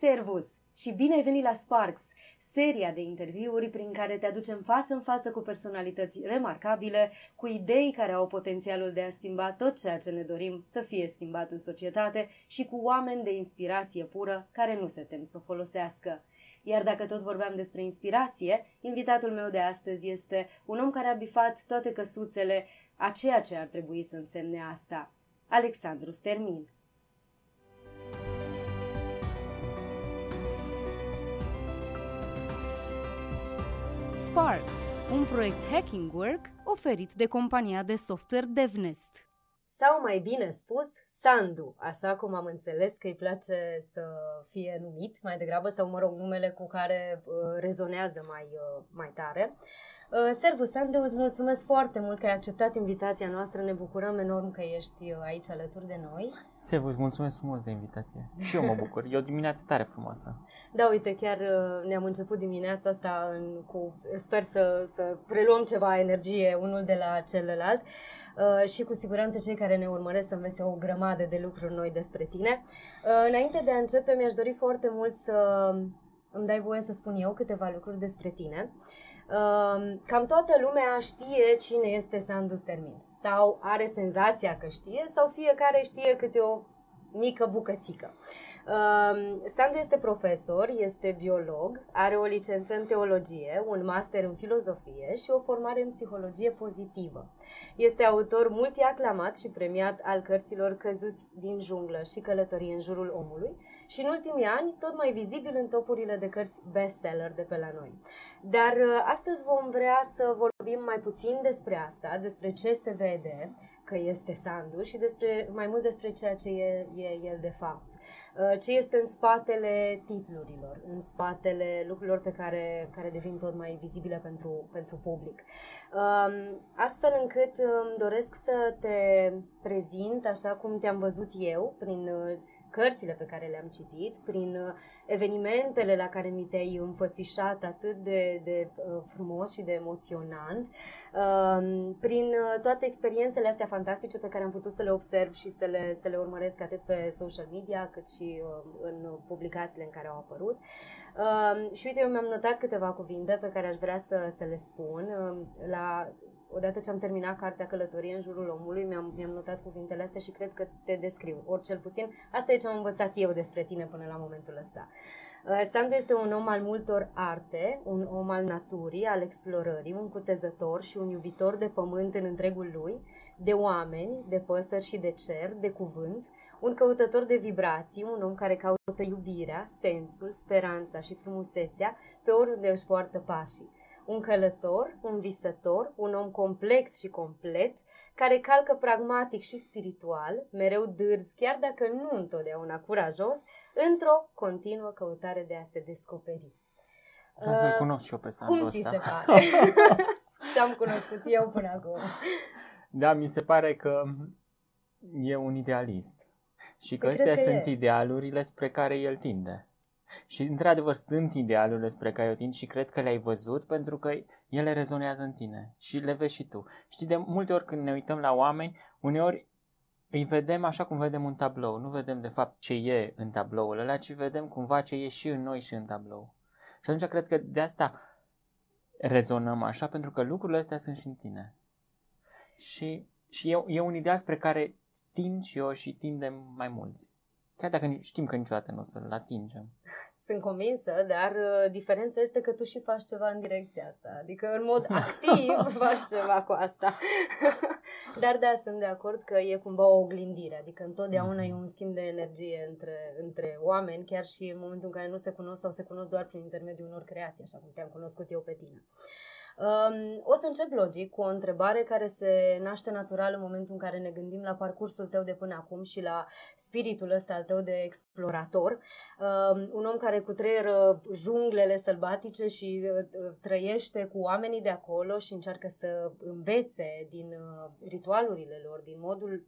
Servus și bine ai venit la Sparks, seria de interviuri prin care te aducem față în față cu personalități remarcabile, cu idei care au potențialul de a schimba tot ceea ce ne dorim să fie schimbat în societate și cu oameni de inspirație pură care nu se tem să o folosească. Iar dacă tot vorbeam despre inspirație, invitatul meu de astăzi este un om care a bifat toate căsuțele a ceea ce ar trebui să însemne asta. Alexandru Stermin. Sparks, un proiect hacking work oferit de compania de software DevNest. Sau mai bine spus, Sandu, așa cum am înțeles că îi place să fie numit mai degrabă, sau mă rog, numele cu care uh, rezonează mai, uh, mai tare. Uh, Uh, Servus Sandu, îți mulțumesc foarte mult că ai acceptat invitația noastră. Ne bucurăm enorm că ești uh, aici alături de noi. Servus, mulțumesc frumos de invitație. Și eu mă bucur. E o dimineață tare frumoasă. Da, uite, chiar uh, ne-am început dimineața asta în, cu... Sper să, să preluăm ceva energie unul de la celălalt. Uh, și cu siguranță cei care ne urmăresc să învețe o grămadă de lucruri noi despre tine. Uh, înainte de a începe, mi-aș dori foarte mult să îmi dai voie să spun eu câteva lucruri despre tine. Uh, cam toată lumea știe cine este Sandu Stermin sau are senzația că știe sau fiecare știe câte o mică bucățică. Uh, Sandu este profesor, este biolog, are o licență în teologie, un master în filozofie și o formare în psihologie pozitivă. Este autor multiaclamat și premiat al cărților Căzuți din junglă și Călătorie în jurul omului și în ultimii ani tot mai vizibil în topurile de cărți bestseller de pe la noi. Dar uh, astăzi vom vrea să vorbim mai puțin despre asta, despre ce se vede că este Sandu și despre, mai mult despre ceea ce e, e el de fapt. Uh, ce este în spatele titlurilor, în spatele lucrurilor pe care, care devin tot mai vizibile pentru, pentru public. Um, astfel încât îmi doresc să te prezint așa cum te-am văzut eu, prin uh, cărțile pe care le-am citit, prin uh, evenimentele la care mi te-ai înfățișat atât de, de uh, frumos și de emoționant, um, prin uh, toate experiențele astea fantastice pe care am putut să le observ și să le, să le urmăresc atât pe social media cât și în publicațiile în care au apărut. Um, și uite, eu mi-am notat câteva cuvinte pe care aș vrea să, să le spun. Um, la odată ce am terminat cartea Călătorie în jurul omului, mi-am, mi-am notat cuvintele astea și cred că te descriu, ori cel puțin. Asta e ce am învățat eu despre tine până la momentul ăsta. Uh, Sandu este un om al multor arte, un om al naturii, al explorării, un cutezător și un iubitor de pământ în întregul lui, de oameni, de păsări și de cer, de cuvânt, un căutător de vibrații, un om care caută iubirea, sensul, speranța și frumusețea pe oriunde își poartă pașii un călător, un visător, un om complex și complet, care calcă pragmatic și spiritual, mereu dârz, chiar dacă nu întotdeauna curajos, într-o continuă căutare de a se descoperi. Vreau să-l uh, cunosc și eu pe Sandu Cum ți se pare? Ce-am cunoscut eu până acum. Da, mi se pare că e un idealist. Și că astea sunt e. idealurile spre care el tinde. Și într-adevăr sunt idealurile spre care eu tind și cred că le-ai văzut pentru că ele rezonează în tine și le vezi și tu. Știi, de multe ori când ne uităm la oameni, uneori îi vedem așa cum vedem un tablou. Nu vedem de fapt ce e în tabloul ăla, ci vedem cumva ce e și în noi și în tablou. Și atunci cred că de asta rezonăm așa, pentru că lucrurile astea sunt și în tine. Și, și e, e un ideal spre care tind și eu și tindem mai mulți. Chiar dacă știm că niciodată nu o să-l atingem. Sunt convinsă, dar uh, diferența este că tu și faci ceva în direcția asta. Adică în mod activ faci ceva cu asta. dar da, sunt de acord că e cumva o oglindire. Adică întotdeauna e un schimb de energie între, între oameni, chiar și în momentul în care nu se cunosc sau se cunosc doar prin intermediul unor creații, așa cum te-am cunoscut eu pe tine. Um, o să încep logic cu o întrebare care se naște natural în momentul în care ne gândim la parcursul tău de până acum și la spiritul ăsta al tău de explorator. Um, un om care cu trăieră junglele sălbatice și uh, trăiește cu oamenii de acolo și încearcă să învețe din uh, ritualurile lor, din modul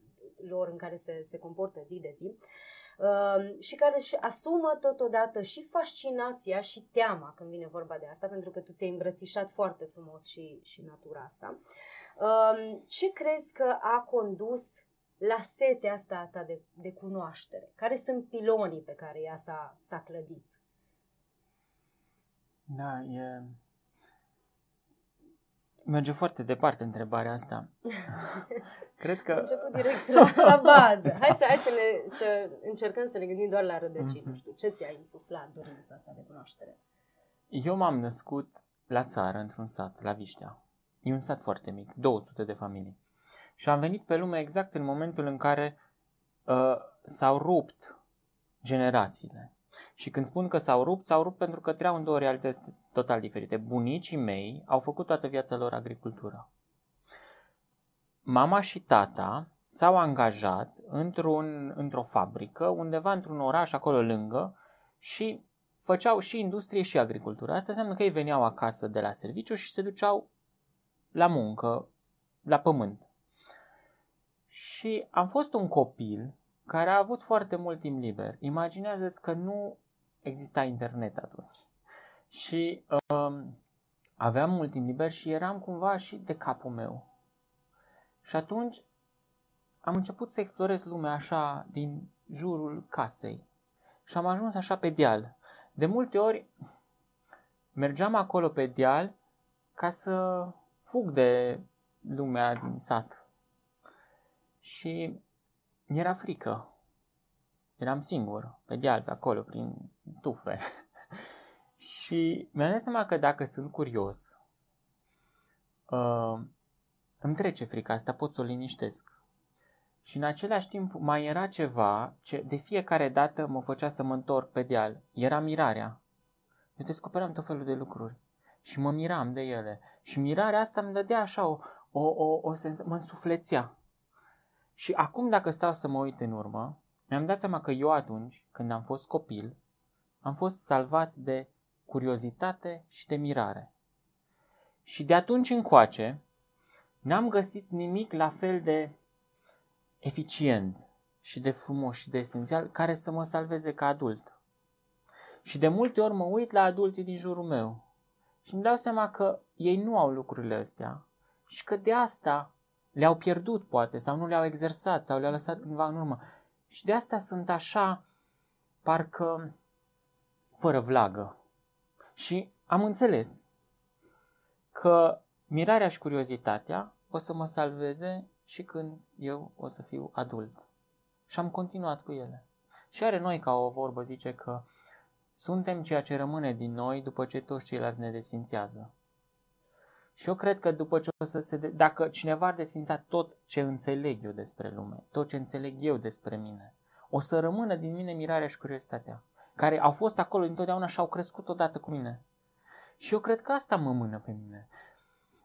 lor în care se, se comportă zi de zi. Uh, Ehm, și care își asumă totodată și fascinația și teama când vine vorba de asta, pentru că tu ți-ai îmbrățișat foarte frumos și, și natura asta. Ehm, ce crezi că a condus la setea asta ta de, de cunoaștere? Care sunt pilonii pe care ea s-a, s-a clădit? Da, e... Merge foarte departe întrebarea asta. Cred că... Început direct la, la bază. Hai să, hai să, ne, să încercăm să ne gândim doar la rădăcini. Mm-hmm. știu, ce ți-a insuflat dorința asta de cunoaștere? Eu m-am născut la țară, într-un sat, la Viștea. E un sat foarte mic, 200 de familii. Și am venit pe lume exact în momentul în care uh, s-au rupt generațiile. Și când spun că s-au rupt, s-au rupt pentru că treau în două realități total diferite. Bunicii mei au făcut toată viața lor agricultură. Mama și tata s-au angajat într-un, într-o fabrică, undeva într-un oraș acolo lângă și făceau și industrie și agricultură. Asta înseamnă că ei veneau acasă de la serviciu și se duceau la muncă, la pământ. Și am fost un copil care a avut foarte mult timp liber. Imaginează-ți că nu exista internet atunci. Și um, aveam mult timp liber și eram cumva și de capul meu. Și atunci am început să explorez lumea așa din jurul casei. Și am ajuns așa pe deal. De multe ori mergeam acolo pe deal ca să fug de lumea din sat. Și mi-era frică. Eram singur, pe deal, pe acolo, prin tufe. și mi-am dat seama că dacă sunt curios, uh, îmi trece frica asta, pot să o liniștesc. Și în același timp mai era ceva ce de fiecare dată mă făcea să mă întorc pe deal. Era mirarea. Eu descoperam tot felul de lucruri și mă miram de ele. Și mirarea asta îmi dădea așa o, o, o, o sens- mă însuflețea. Și acum dacă stau să mă uit în urmă, mi-am dat seama că eu atunci, când am fost copil, am fost salvat de curiozitate și de mirare. Și de atunci încoace, n-am găsit nimic la fel de eficient și de frumos și de esențial care să mă salveze ca adult. Și de multe ori mă uit la adulții din jurul meu și îmi dau seama că ei nu au lucrurile astea și că de asta le-au pierdut poate sau nu le-au exersat sau le-au lăsat cândva în urmă. Și de asta sunt așa, parcă fără vlagă. Și am înțeles că mirarea și curiozitatea o să mă salveze și când eu o să fiu adult. Și am continuat cu ele. Și are noi ca o vorbă zice că suntem ceea ce rămâne din noi după ce toți ceilalți ne desfințează. Și eu cred că după ce o să se de- dacă cineva ar desfința tot ce înțeleg eu despre lume, tot ce înțeleg eu despre mine, o să rămână din mine mirarea și curiozitatea, care au fost acolo întotdeauna și au crescut odată cu mine. Și eu cred că asta mă mână pe mine.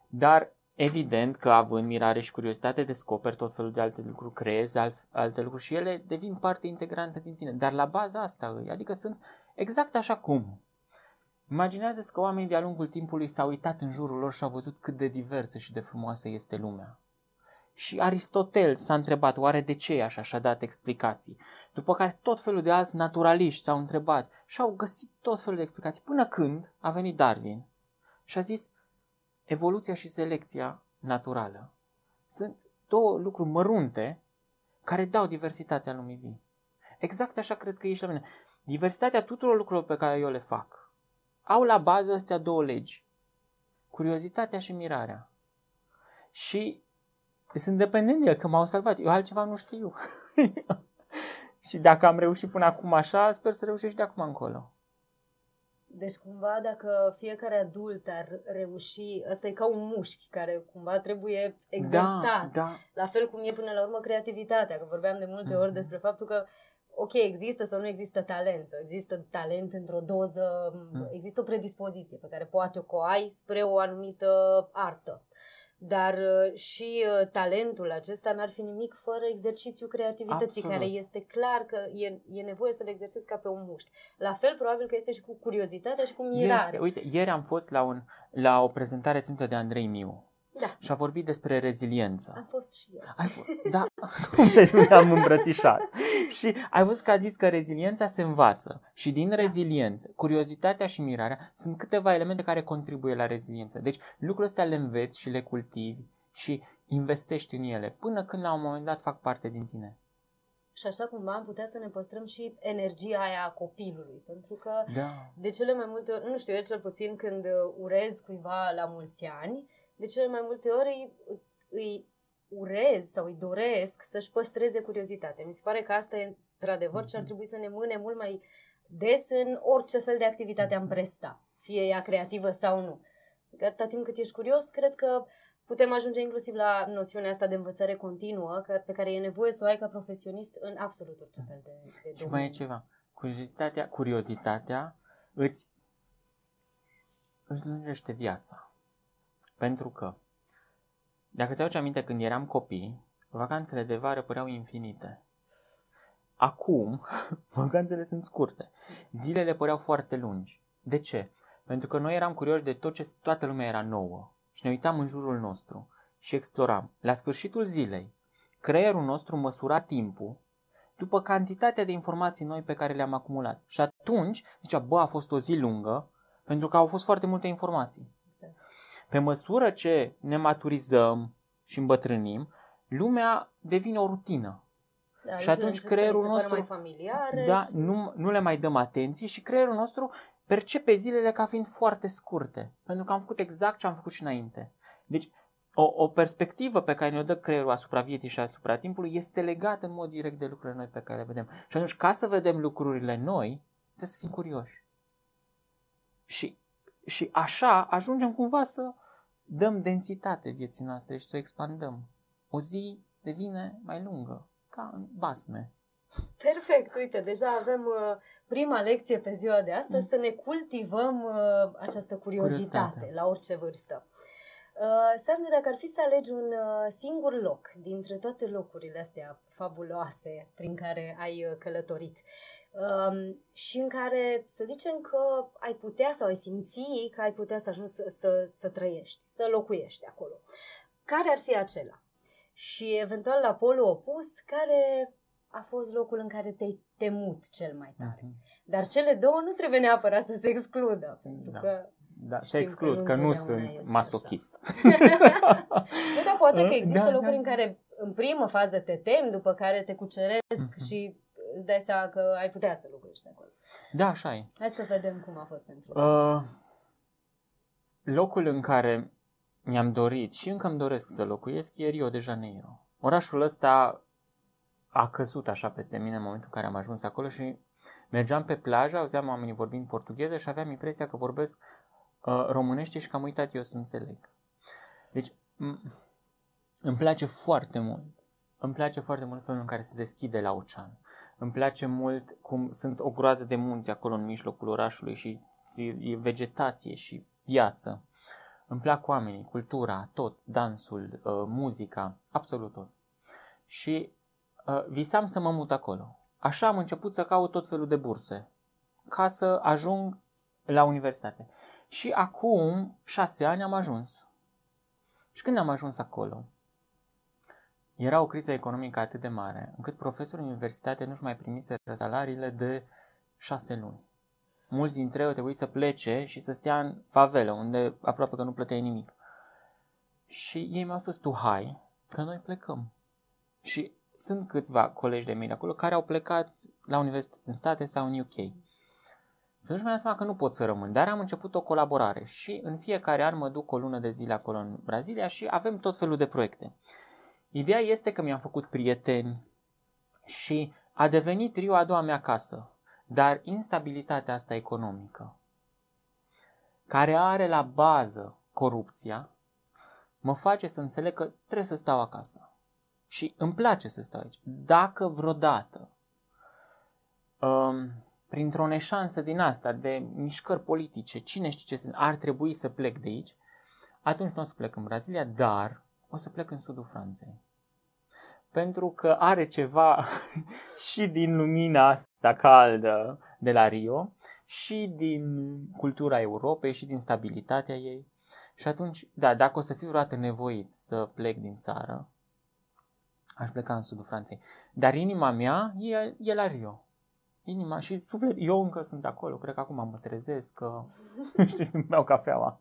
Dar evident că având mirare și curiozitate descoperi tot felul de alte lucruri, creezi alte lucruri și ele devin parte integrantă din tine. Dar la baza asta, adică sunt exact așa cum Imaginează că oamenii de-a lungul timpului s-au uitat în jurul lor și au văzut cât de diversă și de frumoasă este lumea. Și Aristotel s-a întrebat oare de ce e așa și a dat explicații. După care tot felul de alți naturaliști s-au întrebat și au găsit tot felul de explicații. Până când a venit Darwin și a zis evoluția și selecția naturală. Sunt două lucruri mărunte care dau diversitatea lumii vii. Exact așa cred că e și la mine. Diversitatea tuturor lucrurilor pe care eu le fac au la bază astea două legi. Curiozitatea și mirarea. Și sunt dependent de el, că m-au salvat. Eu altceva nu știu. și dacă am reușit până acum așa, sper să reușești de acum încolo. Deci cumva dacă fiecare adult ar reuși, ăsta e ca un mușchi care cumva trebuie exersat. Da, da. La fel cum e până la urmă creativitatea, că vorbeam de multe mm-hmm. ori despre faptul că ok, există sau nu există talent, sau există talent într-o doză, mm. există o predispoziție pe care poate o ai spre o anumită artă. Dar uh, și uh, talentul acesta n-ar fi nimic fără exercițiul creativității, Absolut. care este clar că e, e nevoie să le exersezi ca pe un mușchi. La fel, probabil că este și cu curiozitatea și cu mirarea. Este. Uite, ieri am fost la, un, la o prezentare ținută de Andrei Miu da. Și a vorbit despre reziliență. Am fost și eu. Ai f- da, nu am îmbrățișat. și ai văzut că a zis că reziliența se învață. Și din da. reziliență, curiozitatea și mirarea sunt câteva elemente care contribuie la reziliență. Deci lucrurile astea le înveți și le cultivi și investești în ele, până când la un moment dat fac parte din tine. Și așa cumva am putea să ne păstrăm și energia aia a copilului. Pentru că Da. de cele mai multe ori, nu știu, eu cel puțin când uh, urez cuiva la mulți ani, de cele mai multe ori îi, îi urez sau îi doresc să-și păstreze curiozitatea. Mi se pare că asta e într-adevăr ce ar trebui să ne mâne mult mai des în orice fel de activitate am presta, fie ea creativă sau nu. Că atâta timp cât ești curios, cred că putem ajunge inclusiv la noțiunea asta de învățare continuă, că, pe care e nevoie să o ai ca profesionist în absolut orice fel de, de Și mai e ceva. Curiozitatea, curiozitatea îți, îți lungește viața. Pentru că, dacă ți aduci aminte când eram copii, vacanțele de vară păreau infinite. Acum, vacanțele sunt scurte. Zilele păreau foarte lungi. De ce? Pentru că noi eram curioși de tot ce toată lumea era nouă. Și ne uitam în jurul nostru și exploram. La sfârșitul zilei, creierul nostru măsura timpul după cantitatea de informații noi pe care le-am acumulat. Și atunci zicea, bă, a fost o zi lungă, pentru că au fost foarte multe informații. Pe măsură ce ne maturizăm și îmbătrânim, lumea devine o rutină. Da, și atunci creierul nostru- mai familiare Da, și... nu, nu le mai dăm atenție și creierul nostru percepe zilele ca fiind foarte scurte, pentru că am făcut exact ce am făcut și înainte. Deci, o, o perspectivă pe care ne-o dă creierul asupra vieții și asupra timpului este legată în mod direct de lucrurile noi pe care le vedem. Și atunci, ca să vedem lucrurile noi, trebuie să fim curioși. Și, și așa ajungem cumva să dăm densitate vieții noastre și să o expandăm. O zi devine mai lungă, ca în basme. Perfect, uite, deja avem uh, prima lecție pe ziua de astăzi, Mm. să ne cultivăm uh, această curiozitate Curiozitatea. la orice vârstă. Uh, Sandu, dacă ar fi să alegi un uh, singur loc dintre toate locurile astea fabuloase prin care ai uh, călătorit um, și în care să zicem că ai putea sau ai simți că ai putea să ajungi să, să, să trăiești, să locuiești acolo, care ar fi acela? Și eventual la polul opus, care a fost locul în care te-ai temut cel mai tare? Mhm. Dar cele două nu trebuie neapărat să se excludă, pentru Da. că Da, Știm se exclud, că că nu nu întotdeauna sunt este masochist. Nu, dar poate că Uh, există da, locuri da. în care în primă fază te temi, după care te cuceresc Mhm. și îți dai seama că ai putea să locuiești acolo. Da, așa e. Hai să vedem cum a fost pentru tine. Uh, locul în care mi-am dorit și încă îmi doresc să locuiesc e Rio de Janeiro. Orașul ăsta a căzut așa peste mine în momentul în care am ajuns acolo și mergeam pe plajă, auzeam oamenii vorbind portugheză și aveam impresia că vorbesc uh, românește și că am uitat eu să înțeleg. Deci, m- îmi place foarte mult. Îmi place foarte mult felul în care se deschide la ocean. Îmi place mult cum sunt o groază de munți acolo în mijlocul orașului și e vegetație și viață. Îmi plac oamenii, cultura, tot, dansul, uh, muzica, absolut tot. Și uh, visam să mă mut acolo. Așa am început să caut tot felul de burse ca să ajung la universitate. Și acum șase ani am ajuns. Și când am ajuns acolo, era o criză economică atât de mare, încât profesorii în universitate nu-și mai primiseră salariile de șase luni. Mulți dintre ei au trebuit să plece și să stea în favelă, unde aproape că nu plăteai nimic. Și ei mi-au spus, tu hai, că noi plecăm. Și sunt câțiva colegi de mei de acolo care au plecat la universități în state sau în UK. Și atunci mi-am dat seama că nu pot să rămân, dar am început o colaborare și în fiecare an mă duc o lună de zile acolo în Brazilia și avem tot felul de proiecte. Ideea este că mi-am făcut prieteni și a devenit Rio a doua mea casă, dar instabilitatea asta economică, care are la bază corupția, mă face să înțeleg că trebuie să stau acasă. Și îmi place să stau aici. Dacă vreodată, um, printr-o neșansă din asta, de mișcări politice, cine știe ce sunt, ar trebui să plec de aici, atunci nu o să plec în Brazilia, dar o să plec în sudul Franței. Pentru că are ceva și din lumina asta caldă de la Rio, și din cultura Europei, și din stabilitatea ei. Și atunci, da, dacă o să fiu vreodată nevoit să plec din țară, aș pleca în sudul Franței. Dar inima mea e, e la Rio. Inima și suflet, eu încă sunt acolo, cred că acum mă trezesc, că știi, beau cafeaua.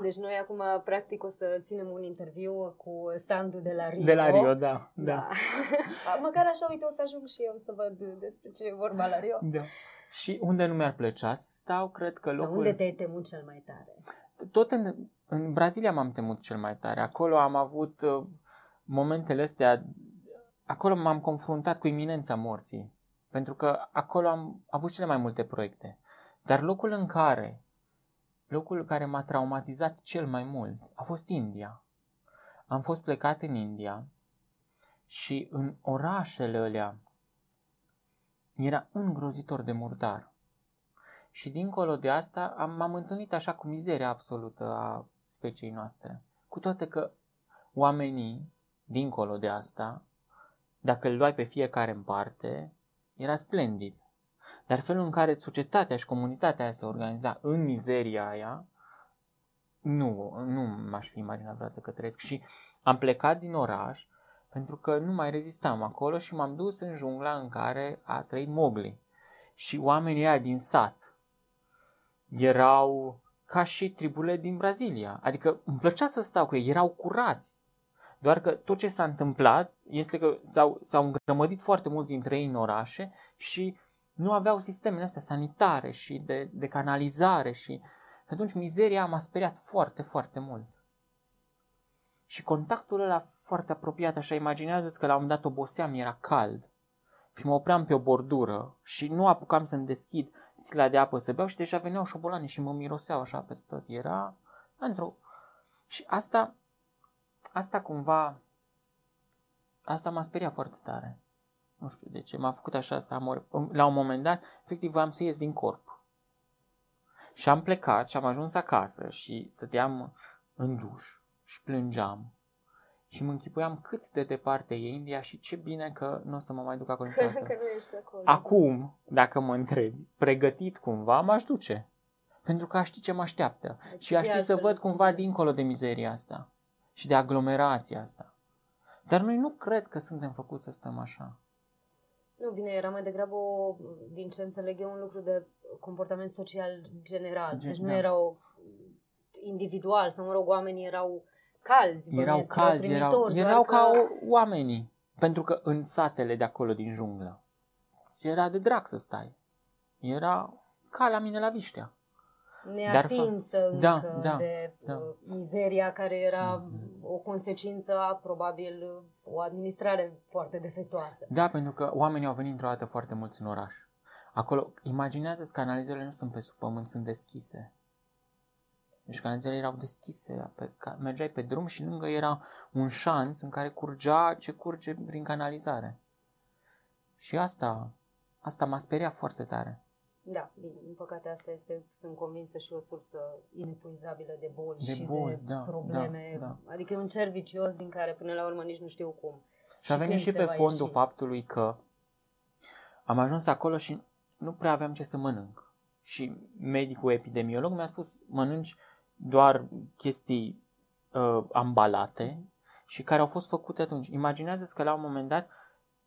Deci noi acum, practic, o să ținem un interviu cu Sandu de la Rio. De la Rio, da. da. da. Măcar așa, uite, o să ajung și eu să văd despre ce e vorba la Rio. Da. Și unde nu mi-ar plăcea să stau, cred că locul... Sau unde te-ai temut cel mai tare? Tot în, în Brazilia m-am temut cel mai tare. Acolo am avut uh, momentele astea, acolo m-am confruntat cu iminența morții. Pentru că acolo am avut cele mai multe proiecte. Dar locul în care, locul care m-a traumatizat cel mai mult a fost India. Am fost plecat în India și în orașele alea era îngrozitor de murdar. Și dincolo de asta am, m-am întâlnit așa cu mizeria absolută a speciei noastre. Cu toate că oamenii, dincolo de asta, dacă îl luai pe fiecare în parte, era splendid. Dar felul în care societatea și comunitatea aia se organiza în mizeria aia, nu, nu m-aș fi imaginat vreodată că trăiesc. Și am plecat din oraș pentru că nu mai rezistam acolo și m-am dus în jungla în care a trăit Mowgli. Și oamenii aia din sat erau ca și tribule din Brazilia. Adică îmi plăcea să stau cu ei, erau curați. Doar că tot ce s-a întâmplat este că s-au, s-au îngrămădit foarte mulți dintre ei în orașe și nu aveau sistemele astea sanitare și de, de canalizare și atunci mizeria m-a speriat foarte, foarte mult. Și contactul ăla foarte apropiat, așa imaginează că la un moment dat oboseam, era cald și mă opream pe o bordură și nu apucam să-mi deschid stila de apă să beau și deja veneau șobolani și mă miroseau așa peste tot. Era într-o... Și asta, asta cumva, asta m-a speriat foarte tare. Nu știu de ce, m-a făcut așa să am La un moment dat, efectiv, voiam să ies din corp. Și am plecat și am ajuns acasă și stăteam în duș și plângeam și mă închipuiam cât de departe e India și ce bine că nu o să mă mai duc acolo niciodată. că nu ești acolo. Acum, dacă mă întrebi, pregătit cumva, m-aș duce. Pentru că aș ști ce mă așteaptă. Deci și aș ști să văd cumva dincolo de mizeria asta. Și de aglomerația asta. Dar noi nu cred că suntem făcuți să stăm așa. Nu, bine, era mai degrabă, o, din ce înțeleg eu, un lucru de comportament social general. Gen, deci nu da. erau individual, sau mă rog, oamenii erau calzi. Erau bănesc, calzi, erau, erau ca că... oamenii. Pentru că în satele de acolo din junglă era de drag să stai. Era ca la mine la Viștea. Neatinsă Dar, încă da, da, de da. Uh, mizeria care era mm-hmm. o consecință a probabil o administrare foarte defectuoasă. Da, pentru că oamenii au venit într-o dată foarte mulți în oraș. Acolo, imaginează-ți că analizările nu sunt pe sub pământ, sunt deschise. Deci canalizele erau deschise, pe, mergeai pe drum și lângă era un șanț în care curgea ce curge prin canalizare. Și asta, asta m-a speriat foarte tare. Da, bine, din păcate asta este, sunt convinsă, și o sursă inepuizabilă de boli de și boli, de da, probleme. Da, da. Adică e un cer vicios din care până la urmă nici nu știu cum. Și a venit și pe fondul ieși. faptului că am ajuns acolo și nu prea aveam ce să mănânc. Și medicul epidemiolog mi-a spus, mănânci doar chestii uh, ambalate și care au fost făcute atunci. Imaginează-ți că la un moment dat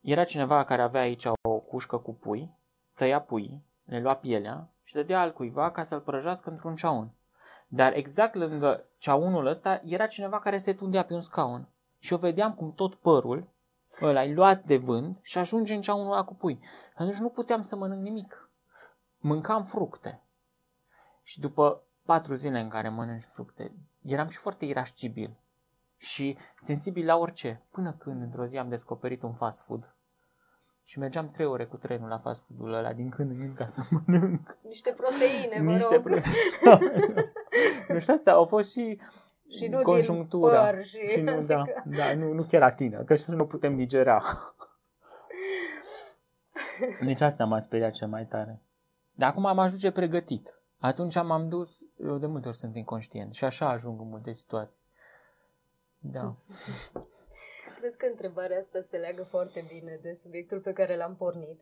era cineva care avea aici o cușcă cu pui, tăia pui, le lua pielea și dădea al cuiva ca să-l prăjească într-un ceaun. Dar exact lângă ceaunul ăsta era cineva care se tundea pe un scaun. Și eu vedeam cum tot părul ăla e luat de vânt și ajunge în ceaunul ăla cu pui. Atunci nu puteam să mănânc nimic. Mâncam fructe. Și după patru zile în care mănânci fructe, eram și foarte irascibil și sensibil la orice, până când într-o zi am descoperit un fast food și mergeam trei ore cu trenul la fast food-ul ăla din când în când ca să mănânc. Niște proteine, mă Niște rog. proteine. nu, și asta au fost și, și nu conjunctura. Din păr și... și nu, adică... da, da, nu, nu chiar la tine, că și nu putem digera. Deci asta m-a speriat cel mai tare. Dar acum am ajuns pregătit. Atunci m-am dus, eu de multe ori sunt inconștient și așa ajung în multe situații. Da. Cred că întrebarea asta se leagă foarte bine de subiectul pe care l-am pornit.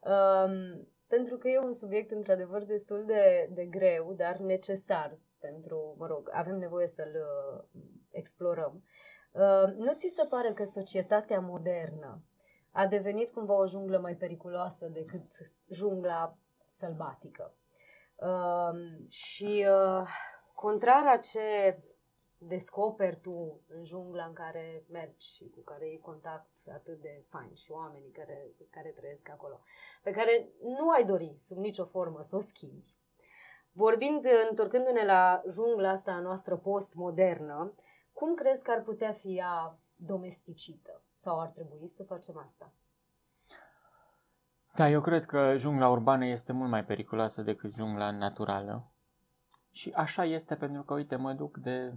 Um, pentru că e un subiect într-adevăr destul de, de greu, dar necesar pentru, mă rog, avem nevoie să-l uh, explorăm. Uh, nu ți se pare că societatea modernă a devenit cumva o junglă mai periculoasă decât jungla sălbatică. Uh, și uh, contrar a ce descoperi tu în jungla în care mergi și cu care ai contact atât de fain și oamenii care, care trăiesc acolo, pe care nu ai dori sub nicio formă să o schimbi. Vorbind, întorcându-ne la jungla asta noastră postmodernă, cum crezi că ar putea fi ea domesticită? Sau ar trebui să facem asta? Da, eu cred că jungla urbană este mult mai periculoasă decât jungla naturală. Și așa este pentru că, uite, mă duc de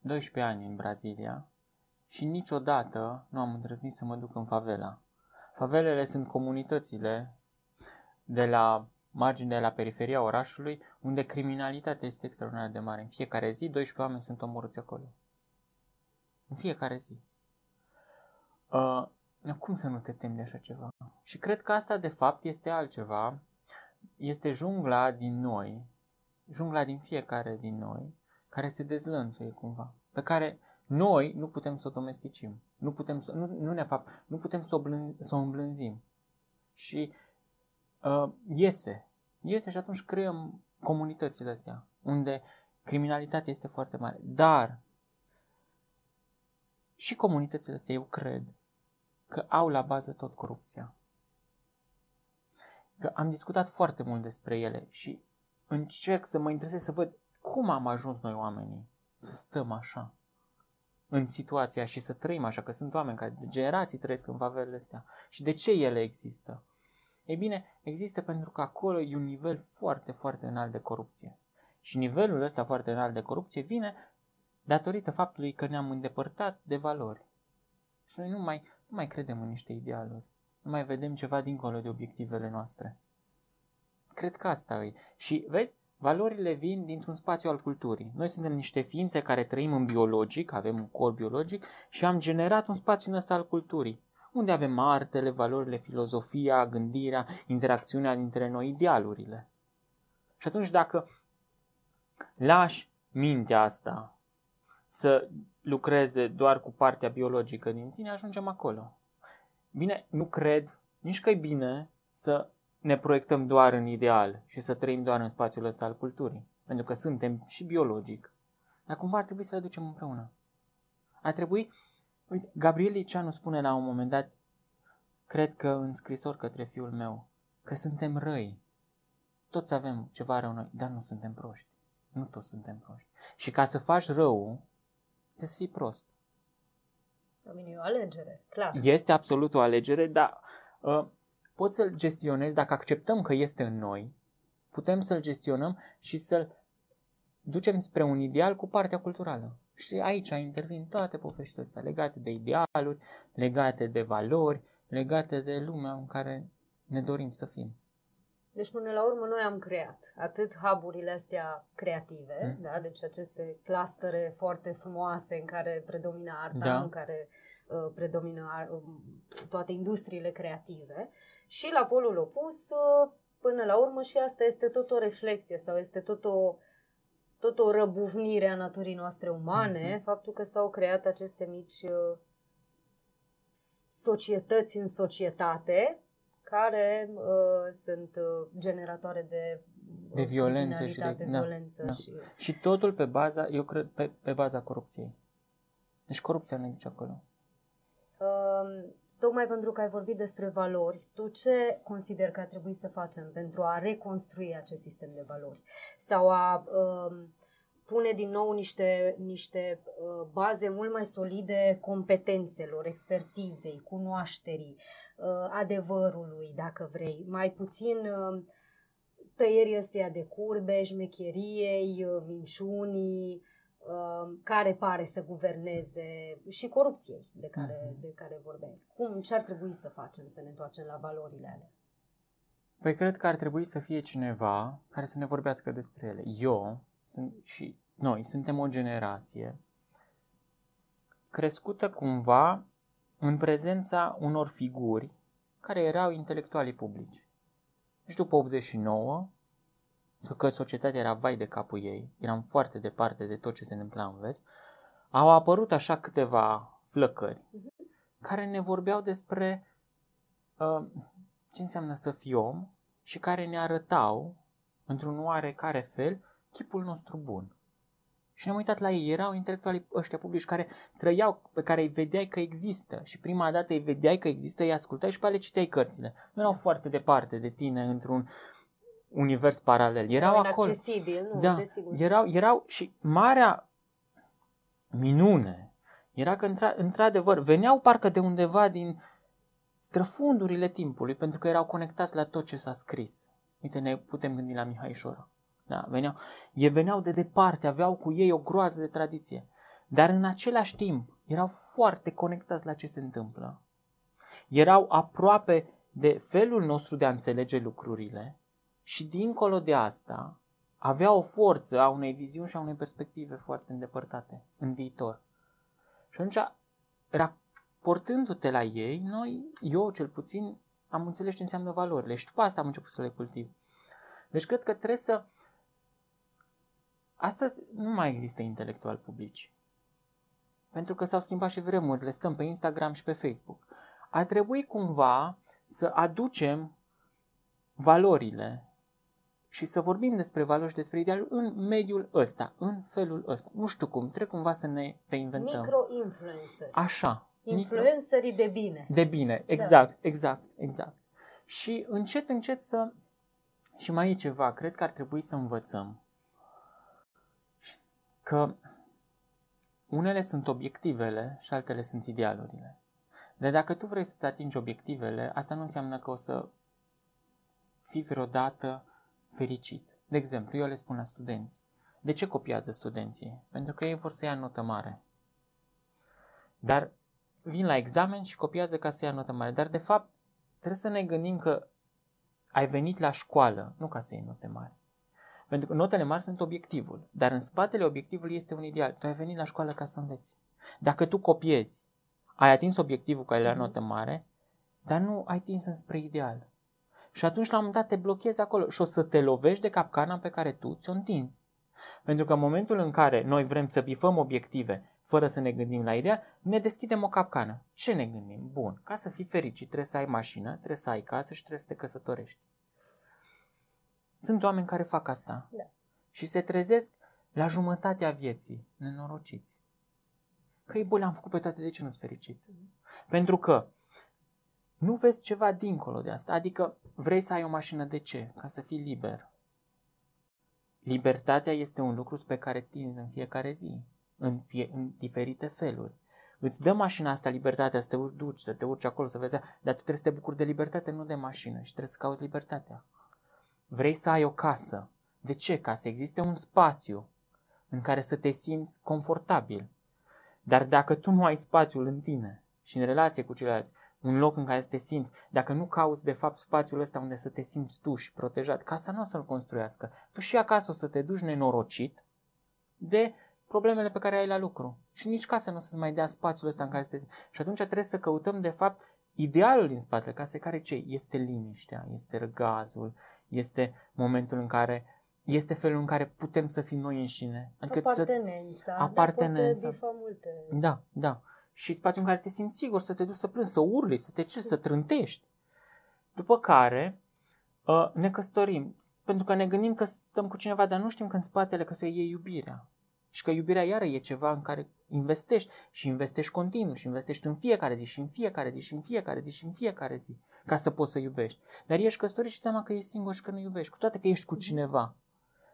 12 ani în Brazilia și niciodată nu am îndrăznit să mă duc în favela. Favelele sunt comunitățile de la margine de la periferia orașului, unde criminalitatea este extraordinar de mare. În fiecare zi, 12 oameni sunt omorâți acolo. În fiecare zi. Uh, cum să nu te temi de așa ceva? Și cred că asta, de fapt, este altceva. Este jungla din noi, jungla din fiecare din noi, care se dezlănțuie cumva, pe care noi nu putem să o domesticim, nu putem să, nu, nu, ne fapt, nu putem să o, blân, să o îmblânzim. Și uh, iese, iese și atunci creăm comunitățile astea, unde criminalitatea este foarte mare. Dar și comunitățile astea, eu cred, că au la bază tot corupția. Că am discutat foarte mult despre ele și încerc să mă interesez să văd cum am ajuns noi oamenii să stăm așa în situația și să trăim așa, că sunt oameni care de generații trăiesc în favelele astea. Și de ce ele există? Ei bine, există pentru că acolo e un nivel foarte, foarte înalt de corupție. Și nivelul ăsta foarte înalt de corupție vine datorită faptului că ne-am îndepărtat de valori. Și noi nu mai, nu mai credem în niște idealuri. Nu mai vedem ceva dincolo de obiectivele noastre. Cred că asta e. Și vezi, Valorile vin dintr-un spațiu al culturii. Noi suntem niște ființe care trăim în biologic, avem un corp biologic și am generat un spațiu în ăsta al culturii, unde avem artele, valorile, filozofia, gândirea, interacțiunea dintre noi, idealurile. Și atunci dacă lași mintea asta să lucreze doar cu partea biologică din tine, ajungem acolo. Bine, nu cred nici că e bine să ne proiectăm doar în ideal și să trăim doar în spațiul ăsta al culturii. Pentru că suntem și biologic. Dar cumva ar trebui să le ducem împreună. Ar trebui... Uite, Gabriel Liceanu spune la un moment dat, cred că în scrisor către fiul meu, că suntem răi. Toți avem ceva rău noi, dar nu suntem proști. Nu toți suntem proști. Și ca să faci rău, trebuie să fii prost. e o alegere, clar. Este absolut o alegere, dar uh, poți să-l gestionezi, dacă acceptăm că este în noi, putem să-l gestionăm și să-l ducem spre un ideal cu partea culturală. Și aici intervin toate poveștile astea legate de idealuri, legate de valori, legate de lumea în care ne dorim să fim. Deci până la urmă noi am creat atât hub astea creative, mm. da? deci aceste clustere foarte frumoase în care predomină arta, da. în care uh, predomină uh, toate industriile creative, și la polul opus, uh, până la urmă, și asta este tot o reflexie sau este tot o, tot o răbuvnire a naturii noastre umane, mm-hmm. faptul că s-au creat aceste mici uh, societăți în societate care uh, sunt uh, generatoare de uh, de violență și de, de da, violență da. și și totul pe baza, eu cred pe, pe baza corupției. Deci corupția ne duce acolo. Uh, Tocmai pentru că ai vorbit despre valori, tu ce consider că ar trebui să facem pentru a reconstrui acest sistem de valori? Sau a uh, pune din nou niște, niște uh, baze mult mai solide competențelor, expertizei, cunoașterii, uh, adevărului, dacă vrei, mai puțin uh, tăierii ăsteia de curbe, șmecheriei, uh, minciunii, Uh, care pare să guverneze și corupției de care, uh-huh. de care vorbeai. Cum, ce ar trebui să facem să ne întoarcem la valorile alea? Păi cred că ar trebui să fie cineva care să ne vorbească despre ele. Eu sunt, și noi suntem o generație crescută cumva în prezența unor figuri care erau intelectualii publici. Deci după 89 că societatea era vai de capul ei, eram foarte departe de tot ce se întâmpla în vest, au apărut așa câteva flăcări. care ne vorbeau despre uh, ce înseamnă să fii om și care ne arătau, într-un oarecare fel, chipul nostru bun. Și ne-am uitat la ei. Erau intelectualii ăștia publici care trăiau, pe care îi vedeai că există. Și prima dată îi vedeai că există, îi ascultai și pe ale citeai cărțile. Nu erau foarte departe de tine într-un univers paralel. Erau acolo. nu, da, desigur. erau, erau și marea minune era că într- într-adevăr veneau parcă de undeva din străfundurile timpului pentru că erau conectați la tot ce s-a scris. Uite, ne putem gândi la Mihai Șora. Da, veneau, e veneau de departe, aveau cu ei o groază de tradiție. Dar în același timp erau foarte conectați la ce se întâmplă. Erau aproape de felul nostru de a înțelege lucrurile și dincolo de asta avea o forță a unei viziuni și a unei perspective foarte îndepărtate în viitor. Și atunci, raportându-te la ei, noi, eu cel puțin, am înțeles ce înseamnă valorile și după asta am început să le cultiv. Deci cred că trebuie să Astăzi nu mai există intelectual publici. Pentru că s-au schimbat și vremurile, stăm pe Instagram și pe Facebook. Ar trebui cumva să aducem valorile și să vorbim despre valori și despre ideal în mediul ăsta, în felul ăsta. Nu știu cum, trebuie cumva să ne reinventăm. Micro-influenceri. Așa. Influencerii de bine. De bine, exact, da. exact, exact. Și încet, încet să... Și mai e ceva, cred că ar trebui să învățăm că unele sunt obiectivele și altele sunt idealurile. Dar dacă tu vrei să-ți atingi obiectivele, asta nu înseamnă că o să fii vreodată fericit. De exemplu, eu le spun la studenți. De ce copiază studenții? Pentru că ei vor să ia notă mare. Dar vin la examen și copiază ca să ia notă mare. Dar, de fapt, trebuie să ne gândim că ai venit la școală, nu ca să iei note mari. Pentru că notele mari sunt obiectivul, dar în spatele obiectivului este un ideal. Tu ai venit la școală ca să înveți. Dacă tu copiezi, ai atins obiectivul care la notă mare, dar nu ai atins înspre ideal. Și atunci la un moment dat te blochezi acolo și o să te lovești de capcana pe care tu ți-o întinzi. Pentru că în momentul în care noi vrem să bifăm obiective fără să ne gândim la ideea, ne deschidem o capcană. Ce ne gândim? Bun, ca să fii fericit trebuie să ai mașină, trebuie să ai casă și trebuie să te căsătorești. Sunt oameni care fac asta. Da. Și se trezesc la jumătatea vieții, nenorociți. Că e bă, le-am făcut pe toate, de ce nu-s fericit? Mm-hmm. Pentru că nu vezi ceva dincolo de asta. Adică vrei să ai o mașină de ce? Ca să fii liber. Libertatea este un lucru pe care tinzi în fiecare zi, în, fie, în diferite feluri. Îți dă mașina asta libertatea să te duci, să te urci acolo, să vezi, dar tu trebuie să te bucuri de libertate, nu de mașină și trebuie să cauți libertatea. Vrei să ai o casă. De ce? Ca să existe un spațiu în care să te simți confortabil. Dar dacă tu nu ai spațiul în tine și în relație cu ceilalți, un loc în care să te simți, dacă nu cauți de fapt spațiul ăsta unde să te simți tu și protejat, casa nu o să-l construiască. Tu și acasă o să te duci nenorocit de problemele pe care ai la lucru. Și nici casa nu o să-ți mai dea spațiul ăsta în care să te Și atunci trebuie să căutăm de fapt idealul din spatele casei, care ce? Este liniștea, este răgazul, este momentul în care este felul în care putem să fim noi înșine. Adică apartenența. Să, apartenența. Da, multe. Da, da. Și spațiul în care te simți sigur să te duci să plângi, să urli, să te ceri, să trântești. După care uh, ne căsătorim. Pentru că ne gândim că stăm cu cineva, dar nu știm că în spatele căsătoriei e iubirea. Și că iubirea iară e ceva în care investești și investești continuu și investești în fiecare zi și în fiecare zi și în fiecare zi și în fiecare zi ca să poți să iubești. Dar ești căsătorit și seama că ești singur și că nu iubești, cu toate că ești cu cineva.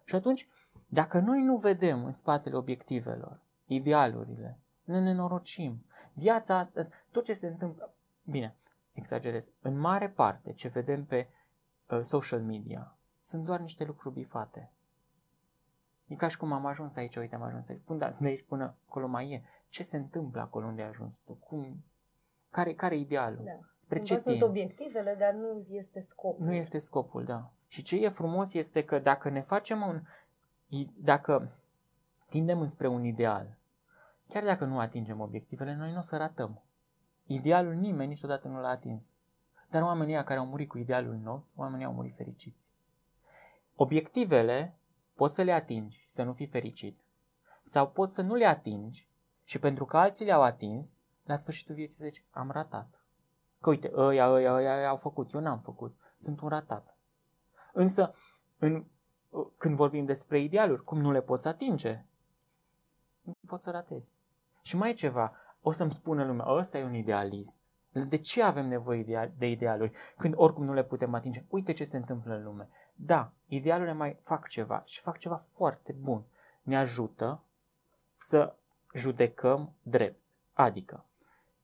Și atunci, dacă noi nu vedem în spatele obiectivelor, idealurile, ne nenorocim. Viața asta, tot ce se întâmplă, bine, exagerez, în mare parte ce vedem pe uh, social media sunt doar niște lucruri bifate. E ca și cum am ajuns aici, uite, am ajuns aici. Până de aici până acolo mai e. Ce se întâmplă acolo unde ai ajuns tu? Cum, care, care e idealul? Da. Spre ce sunt obiectivele, dar nu este scopul. Nu este scopul, da. Și ce e frumos este că dacă ne facem un... Dacă tindem înspre un ideal, chiar dacă nu atingem obiectivele, noi nu o să ratăm. Idealul nimeni niciodată nu l-a atins. Dar oamenii care au murit cu idealul în ochi, oamenii au murit fericiți. Obiectivele poți să le atingi și să nu fii fericit. Sau poți să nu le atingi și pentru că alții le-au atins, la sfârșitul vieții zici, am ratat. Că uite, ăia, ăia, ăia, ăia au făcut, eu n-am făcut. Sunt un ratat. Însă, în, când vorbim despre idealuri, cum nu le poți atinge, nu poți să ratezi. Și mai e ceva, o să-mi spună lumea, ăsta e un idealist. De ce avem nevoie de idealuri când oricum nu le putem atinge? Uite ce se întâmplă în lume. Da, idealurile mai fac ceva și fac ceva foarte bun. Ne ajută să judecăm drept. Adică,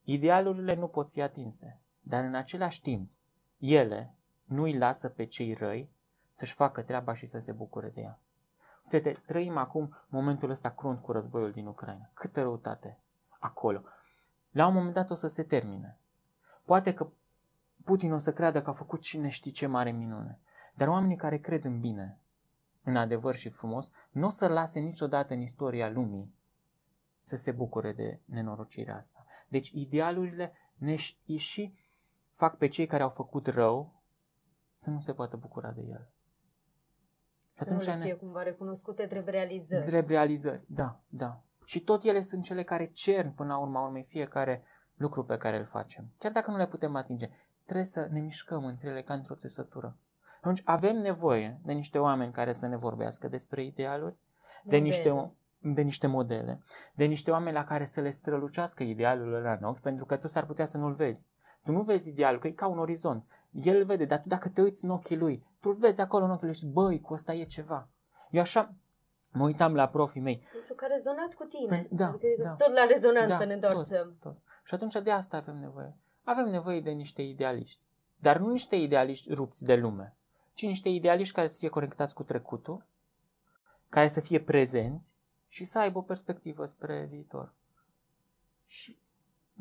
idealurile nu pot fi atinse, dar în același timp, ele nu îi lasă pe cei răi să-și facă treaba și să se bucure de ea. Uite, trăim acum momentul ăsta crunt cu războiul din Ucraina. Câtă răutate acolo. La un moment dat o să se termine. Poate că Putin o să creadă că a făcut cine știe ce mare minune. Dar oamenii care cred în bine, în adevăr și frumos, nu o să lase niciodată în istoria lumii să se bucure de nenorocirea asta. Deci idealurile ne și fac pe cei care au făcut rău să nu se poată bucura de el. Să atunci nu le fie ne... cumva recunoscute drept realizări. Drept realizări, da, da. Și tot ele sunt cele care cer până la urma urmei fiecare lucru pe care îl facem. Chiar dacă nu le putem atinge, trebuie să ne mișcăm între ele ca într-o țesătură. Atunci avem nevoie de niște oameni care să ne vorbească despre idealuri, de niște, de niște modele, de niște oameni la care să le strălucească idealul ăla în ochi, pentru că tu s-ar putea să nu-l vezi. Tu nu vezi idealul, că e ca un orizont. El îl vede, dar tu dacă te uiți în ochii lui, tu îl vezi acolo în ochii lui și băi, cu ăsta e ceva. Eu așa mă uitam la profii mei. Pentru că a rezonat cu tine. Păi, da, adică da. Tot la rezonanță da, ne întoarcem. Tot, tot. Și atunci de asta avem nevoie. Avem nevoie de niște idealiști. Dar nu niște idealiști rupți de lume, ci niște idealiști care să fie conectați cu trecutul, care să fie prezenți și să aibă o perspectivă spre viitor. Și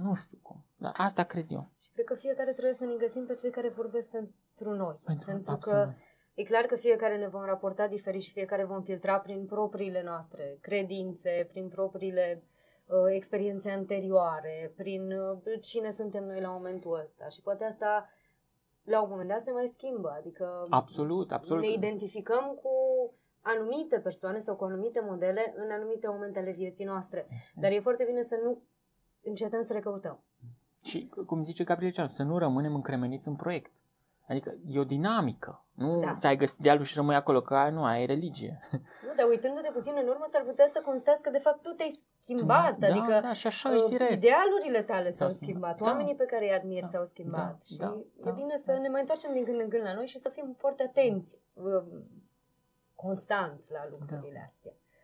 nu știu cum, dar asta cred eu. Și cred că fiecare trebuie să ne găsim pe cei care vorbesc pentru noi. Pentru, pentru că e clar că fiecare ne vom raporta diferit și fiecare vom filtra prin propriile noastre credințe, prin propriile uh, experiențe anterioare, prin uh, cine suntem noi la momentul ăsta. Și poate asta la un moment dat se mai schimbă. Adică absolut, absolut. ne identificăm cu anumite persoane sau cu anumite modele în anumite momente ale vieții noastre. Dar e foarte bine să nu încetăm să le căutăm. Și, cum zice Gabriel să nu rămânem încremeniți în proiect. Adică e o dinamică. Nu da. ți-ai găsit dealul și rămâi acolo, că nu, ai religie. Nu, dar uitându-te puțin în urmă, s-ar putea să constați că de fapt tu te-ai schimbat. Da, adică da, și așa uh, idealurile tale s-au schimbat, da, oamenii pe care îi admiri da, s-au schimbat. Da, și da, e da, bine da. să ne mai întoarcem din când în când la noi și să fim foarte atenți uh, constant la lucrurile da. astea.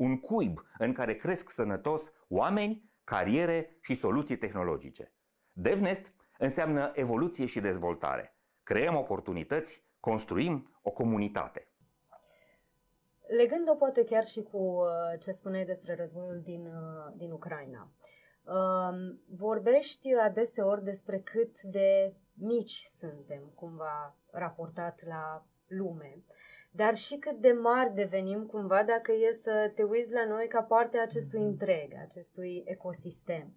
Un cuib în care cresc sănătos oameni, cariere și soluții tehnologice. DevNest înseamnă evoluție și dezvoltare. Creăm oportunități, construim o comunitate. Legând-o poate chiar și cu uh, ce spuneai despre războiul din, uh, din Ucraina. Um, vorbești adeseori despre cât de mici suntem, cumva raportat la lume, dar și cât de mari devenim cumva dacă e să te uiți la noi ca parte a acestui întreg, acestui ecosistem.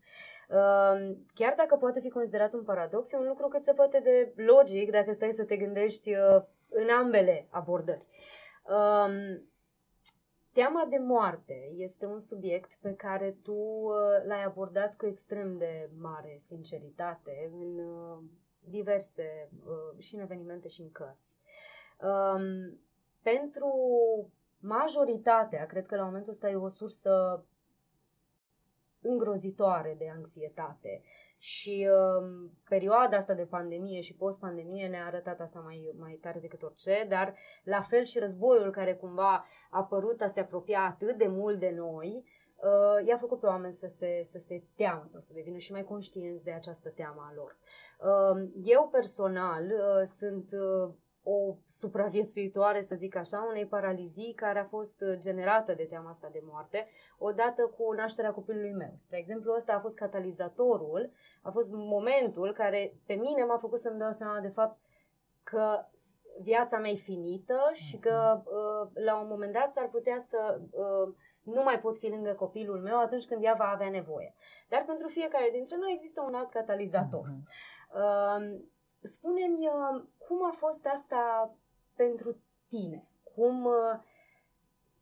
Um, chiar dacă poate fi considerat un paradox, e un lucru cât se poate de logic dacă stai să te gândești uh, în ambele abordări. Um, Teama de moarte este un subiect pe care tu uh, l-ai abordat cu extrem de mare sinceritate în uh, diverse și în evenimente și în cărți. Um, pentru majoritatea, cred că la momentul ăsta e o sursă îngrozitoare de anxietate. Și uh, perioada asta de pandemie și post-pandemie ne-a arătat asta mai, mai tare decât orice, dar la fel și războiul care cumva a apărut a se apropia atât de mult de noi, uh, i-a făcut pe oameni să se, să se teamă sau să devină și mai conștienți de această teamă a lor. Uh, eu personal uh, sunt uh, o supraviețuitoare, să zic așa, unei paralizii care a fost uh, generată de teama asta de moarte, odată cu nașterea copilului meu. Spre exemplu, ăsta a fost catalizatorul, a fost momentul care pe mine m-a făcut să-mi dau seama de fapt că viața mea e finită și că uh, la un moment dat s-ar putea să uh, nu mai pot fi lângă copilul meu atunci când ea va avea nevoie. Dar pentru fiecare dintre noi există un alt catalizator. Uh, spune-mi cum a fost asta pentru tine? Cum,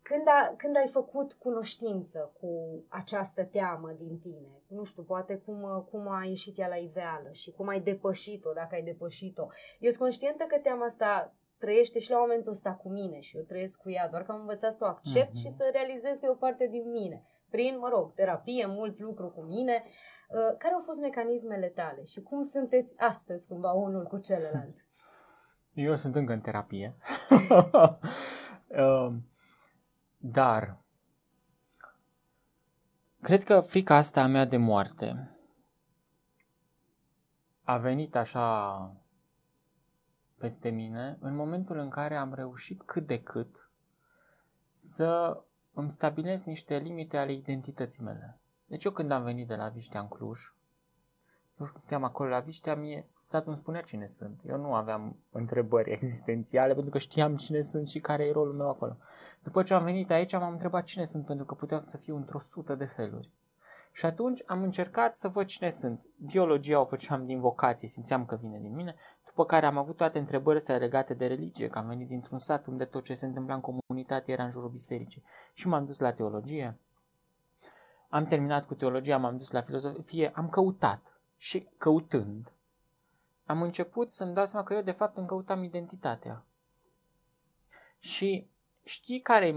când, a, când ai făcut cunoștință cu această teamă din tine? Nu știu, poate cum, cum a ieșit ea la iveală și cum ai depășit-o, dacă ai depășit-o. Eu sunt conștientă că teama asta trăiește și la momentul ăsta cu mine și eu trăiesc cu ea, doar că am învățat să o accept mm-hmm. și să realizez că e o parte din mine. Prin, mă rog, terapie, mult lucru cu mine. Uh, care au fost mecanismele tale și cum sunteți astăzi cumva unul cu celălalt? Eu sunt încă în terapie. Um, dar cred că frica asta a mea de moarte a venit așa peste mine în momentul în care am reușit cât de cât să îmi stabilesc niște limite ale identității mele. Deci eu când am venit de la Viștea în Cluj, eu stăteam acolo la Viștea, mie satul îmi spunea cine sunt. Eu nu aveam întrebări existențiale pentru că știam cine sunt și care e rolul meu acolo. După ce am venit aici, m-am întrebat cine sunt pentru că puteam să fiu într-o sută de feluri. Și atunci am încercat să văd cine sunt. Biologia o făceam din vocație, simțeam că vine din mine, după care am avut toate întrebările astea legate de religie, că am venit dintr-un sat unde tot ce se întâmpla în comunitate era în jurul bisericii. Și m-am dus la teologie, am terminat cu teologia, m-am dus la filozofie, am căutat și căutând, am început să-mi dau seama că eu de fapt îmi căutam identitatea. Și știi care e,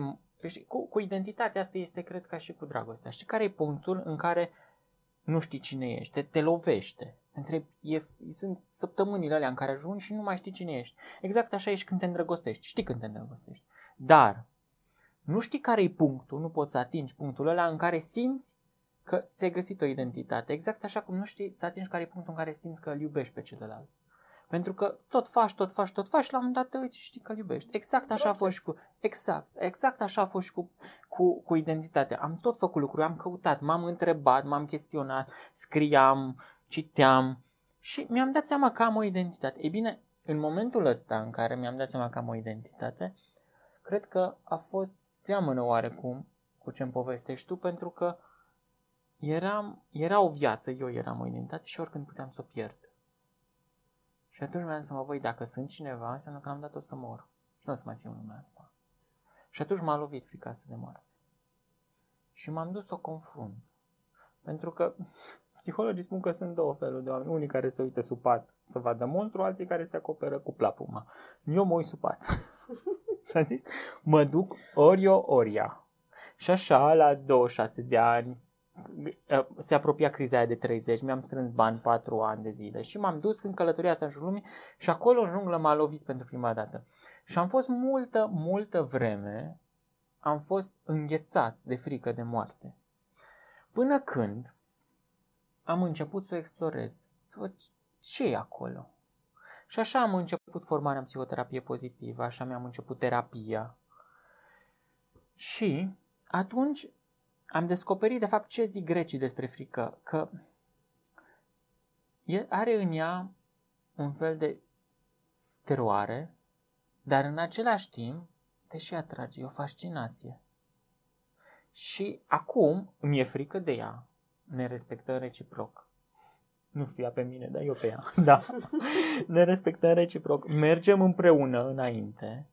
cu, cu identitatea asta este cred ca și cu dragostea. Știi care e punctul în care nu știi cine ești, te, te lovește. Întreb, e, sunt săptămânile alea în care ajungi și nu mai știi cine ești. Exact așa ești când te îndrăgostești. Știi când te îndrăgostești. Dar nu știi care e punctul, nu poți să atingi punctul ăla în care simți că ți-ai găsit o identitate. Exact așa cum nu știi să atingi care e punctul în care simți că îl iubești pe celălalt. Pentru că tot faci, tot faci, tot faci și la un moment dat te uiți și știi că îl iubești. Exact așa Proces. a fost și cu... Exact, exact așa a fost și cu, cu, cu identitatea. Am tot făcut lucruri, am căutat, m-am întrebat, m-am chestionat, scriam, citeam și mi-am dat seama că am o identitate. Ei bine, în momentul ăsta în care mi-am dat seama că am o identitate, cred că a fost seamănă oarecum cu ce-mi povestești tu, pentru că eram, era o viață, eu eram o identitate și oricând puteam să o pierd. Și atunci mi-am să mă voi, dacă sunt cineva, înseamnă că am dat-o să mor. Și nu o să mai fiu în lumea asta. Și atunci m-a lovit frica asta de moarte. Și m-am dus să o confrunt. Pentru că psihologii spun că sunt două feluri de oameni. Unii care se uită sub pat să vadă monstru, alții care se acoperă cu plapuma. Eu mă uit sub pat. și am zis, mă duc ori eu, ori ea. Și așa, la 26 de ani, se apropia criza aia de 30, mi-am strâns bani 4 ani de zile și m-am dus în călătoria asta în jurul lumii și acolo în junglă m-a lovit pentru prima dată. Și am fost multă, multă vreme, am fost înghețat de frică de moarte. Până când am început să o explorez, să văd ce e acolo. Și așa am început formarea în psihoterapie pozitivă, așa mi-am început terapia. Și atunci am descoperit de fapt ce zic grecii despre frică, că are în ea un fel de teroare, dar în același timp te și atrage, e o fascinație. Și acum mi e frică de ea, ne respectăm reciproc. Nu știu ea pe mine, dar eu pe ea. Da. Ne respectăm reciproc. Mergem împreună înainte,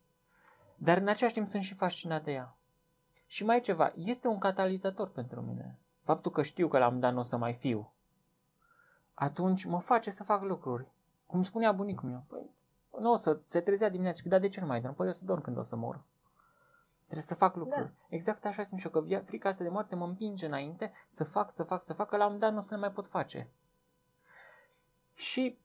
dar în același timp sunt și fascinat de ea. Și mai ceva, este un catalizator pentru mine. Faptul că știu că la un dat nu o să mai fiu. Atunci mă face să fac lucruri. Cum spunea bunicul meu, păi, nu o să se trezea dimineața, dar de ce nu mai dorm? Păi eu să dorm când o să mor. Trebuie să fac lucruri. Da. Exact așa simt și eu, că frica asta de moarte mă împinge înainte să fac, să fac, să fac, că la un dat nu o să le mai pot face. Și,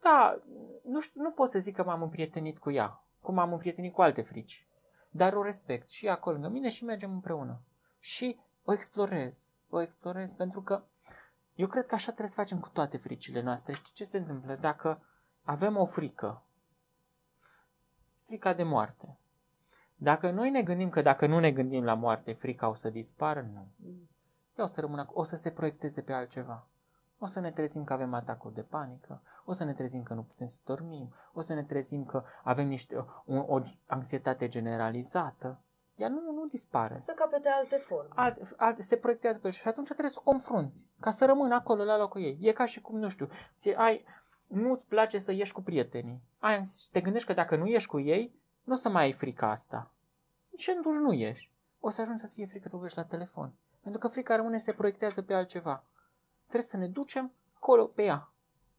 da, nu știu, nu pot să zic că m-am împrietenit cu ea, cum am împrietenit cu alte frici dar o respect și acolo lângă mine și mergem împreună. Și o explorez, o explorez pentru că eu cred că așa trebuie să facem cu toate fricile noastre. Știi ce se întâmplă? Dacă avem o frică frica de moarte. Dacă noi ne gândim că dacă nu ne gândim la moarte, frica o să dispară, nu. Ea o să rămână, o să se proiecteze pe altceva. O să ne trezim că avem atacuri de panică, o să ne trezim că nu putem să dormim, o să ne trezim că avem niște, o, o anxietate generalizată. Ea nu, nu dispare. Să capete alte forme. Alt, alt, se proiectează pe și atunci trebuie să o confrunți, ca să rămână acolo la locul ei. E ca și cum, nu știu, ți ai, nu-ți place să ieși cu prietenii. Ai, te gândești că dacă nu ieși cu ei, nu o să mai ai frica asta. Și atunci nu ieși. O să ajungi să-ți fie frică să vorbești la telefon. Pentru că frica rămâne se proiectează pe altceva. Trebuie să ne ducem acolo pe ea.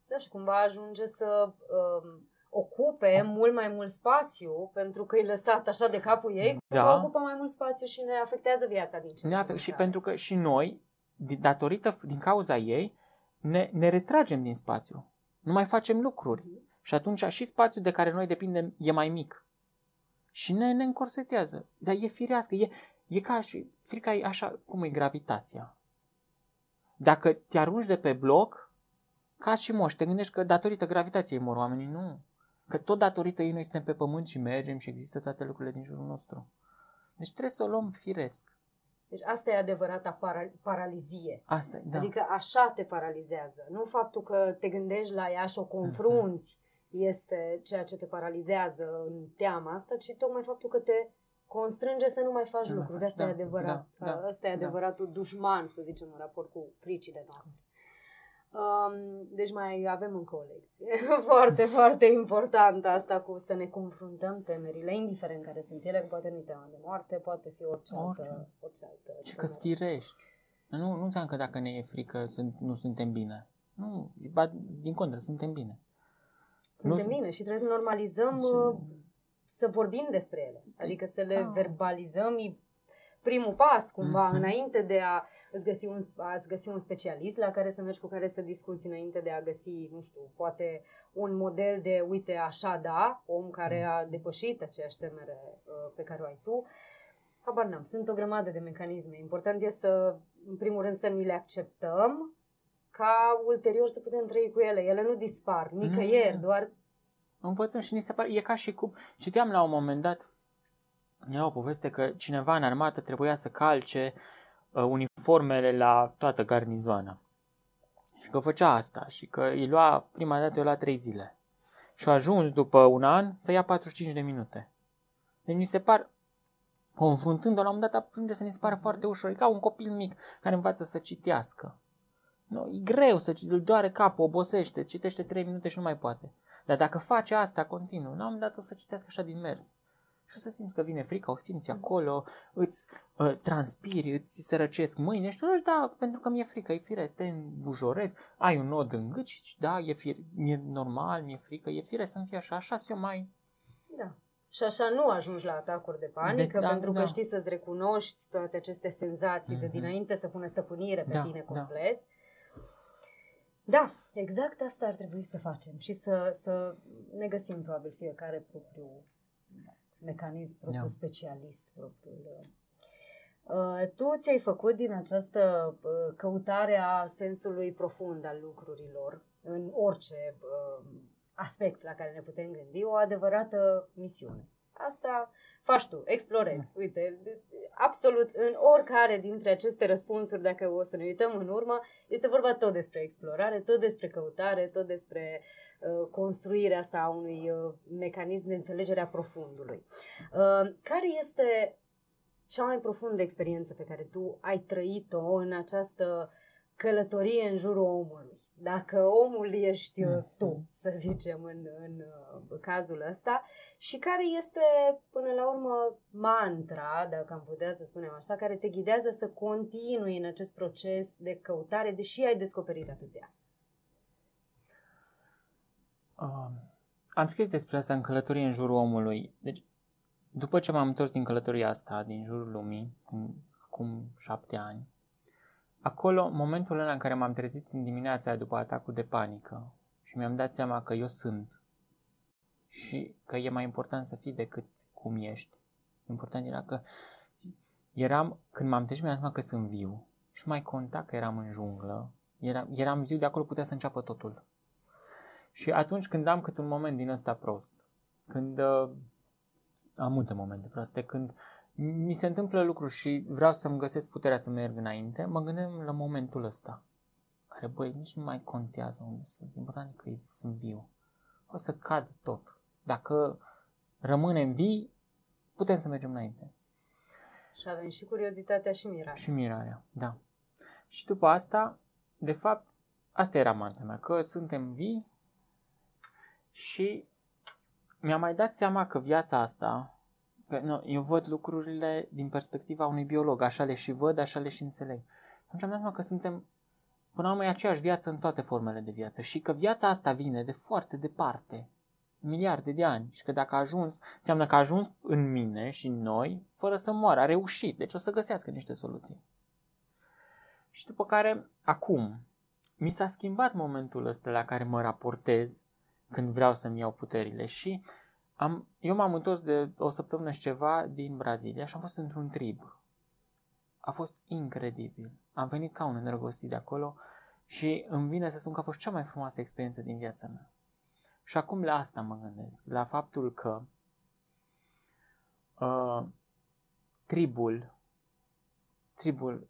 Da, și cumva ajunge să um, ocupe mult mai mult spațiu, pentru că e lăsat așa de capul ei, da. ocupă mai mult spațiu și ne afectează viața din ce ne afect, Și pentru că și noi, datorită, din cauza ei, ne, ne retragem din spațiu. Nu mai facem lucruri. Și atunci și spațiul de care noi depindem e mai mic. Și ne, ne încorsetează. Dar e firească. E, e ca și... Frica e așa cum e gravitația. Dacă te arunci de pe bloc, ca și moș, te gândești că datorită gravitației mor oamenii. Nu. Că tot datorită ei noi suntem pe pământ și mergem și există toate lucrurile din jurul nostru. Deci trebuie să o luăm firesc. Deci asta e adevărata para- paralizie. Asta e, da. Adică așa te paralizează. Nu faptul că te gândești la ea și o confrunți uh-huh. este ceea ce te paralizează în teama asta, ci tocmai faptul că te constrânge să nu mai faci să lucruri. Asta da, e adevărat. Da, da, asta e da. adevăratul da. dușman, să zicem, în raport cu fricile noastre. Um, deci mai avem încă o lecție foarte, foarte importantă asta cu să ne confruntăm temerile, indiferent care sunt ele, că poate nu teama de moarte, poate fi orice, orice. altă, orice altă Și că sfirești. Nu, nu înseamnă că dacă ne e frică sunt, nu suntem bine. Nu, din contră, suntem bine. Suntem nu, bine și trebuie să normalizăm și... Uh, să vorbim despre ele. Adică să le ah. verbalizăm primul pas cumva mm-hmm. înainte de a îți găsi un, ați găsi un specialist la care să mergi cu care să discuți înainte de a găsi, nu știu, poate un model de, uite, așa da, om care a depășit aceeași temere uh, pe care o ai tu. Habar n-am, sunt o grămadă de mecanisme. Important e să, în primul rând, să ni le acceptăm ca ulterior să putem trăi cu ele. Ele nu dispar nicăieri, mm. doar... Învățăm și ni se pare, e ca și cum, citeam la un moment dat, era o poveste că cineva în armată trebuia să calce uh, uniformele la toată garnizoana. Și că făcea asta și că îi lua, prima dată îi lua 3 zile. Și a ajuns după un an să ia 45 de minute. Deci mi se par, confruntând-o la un moment dat, ajunge să ne se pară foarte ușor. E ca un copil mic care învață să citească. Nu, e greu să îl doare capul, obosește, citește 3 minute și nu mai poate. Dar dacă face asta continuu, la un moment dat o să citească așa din mers și o să simți că vine frica, o simți acolo, îți uh, transpiri, îți se răcesc mâine și tu zici, da, pentru că mi-e frică, e firesc, te îmbujorezi, ai un nod în gât și da, e, fir, e normal, mi-e frică, e firesc să-mi fie așa, așa eu mai... Da. Și așa nu ajungi la atacuri de panică, de, da, pentru că da. știi să-ți recunoști toate aceste senzații mm-hmm. de mhm. dinainte să pună stăpânire pe da, tine da. complet. Da. Da, exact asta ar trebui să facem și să, să ne găsim probabil fiecare propriul mecanism propriu, da. specialist propriu. Uh, tu ți-ai făcut din această uh, căutare a sensului profund al lucrurilor în orice uh, aspect la care ne putem gândi o adevărată misiune. Asta faci tu, explorezi. Da. Uite, absolut în oricare dintre aceste răspunsuri, dacă o să ne uităm în urmă, este vorba tot despre explorare, tot despre căutare, tot despre uh, construirea asta a unui uh, mecanism de înțelegere a profundului. Uh, care este cea mai profundă experiență pe care tu ai trăit-o în această călătorie în jurul omului? dacă omul ești uh, tu, mm. să zicem, în, în uh, cazul ăsta, și care este, până la urmă, mantra, dacă am putea să spunem așa, care te ghidează să continui în acest proces de căutare, deși ai descoperit atâtea. Uh, am scris despre asta în călătorie în jurul omului. Deci, după ce m-am întors din călătoria asta, din jurul lumii, acum șapte ani, Acolo, momentul ăla în care m-am trezit în dimineața după atacul de panică și mi-am dat seama că eu sunt și că e mai important să fii decât cum ești. Important era că eram, când m-am trezit, mi-am seama că sunt viu și mai conta că eram în junglă, eram, eram viu, de acolo putea să înceapă totul. Și atunci când am cât un moment din ăsta prost, când uh, am multe momente proaste când mi se întâmplă lucruri și vreau să-mi găsesc puterea să merg înainte, mă gândesc la momentul ăsta, care, băi, nici nu mai contează unde sunt, important că sunt viu. O să cad tot. Dacă rămânem vii, putem să mergem înainte. Și avem și curiozitatea și mirarea. Și mirarea, da. Și după asta, de fapt, asta era mantra mea, că suntem vii și mi-am mai dat seama că viața asta, că, nu, eu văd lucrurile din perspectiva unui biolog, așa le și văd, așa le și înțeleg. Atunci am dat seama că suntem, până la urmă, e aceeași viață în toate formele de viață. Și că viața asta vine de foarte departe, miliarde de ani. Și că dacă a ajuns, înseamnă că a ajuns în mine și în noi fără să moară, a reușit, deci o să găsească niște soluții. Și după care, acum, mi s-a schimbat momentul ăsta la care mă raportez când vreau să-mi iau puterile. Și am, eu m-am întors de o săptămână și ceva din Brazilia și am fost într-un trib. A fost incredibil. Am venit ca un îndrăgostit de acolo și îmi vine să spun că a fost cea mai frumoasă experiență din viața mea. Și acum la asta mă gândesc, la faptul că uh, tribul, tribul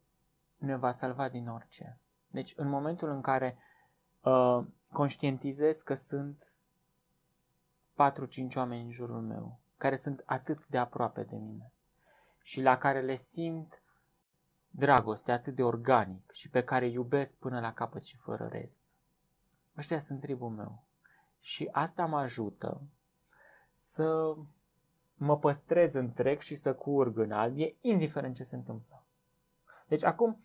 ne va salva din orice. Deci în momentul în care uh, conștientizez că sunt 4-5 oameni în jurul meu, care sunt atât de aproape de mine și la care le simt dragoste atât de organic și pe care iubesc până la capăt și fără rest. Ăștia sunt tribul meu. Și asta mă ajută să mă păstrez întreg și să curg în alb, e indiferent ce se întâmplă. Deci acum,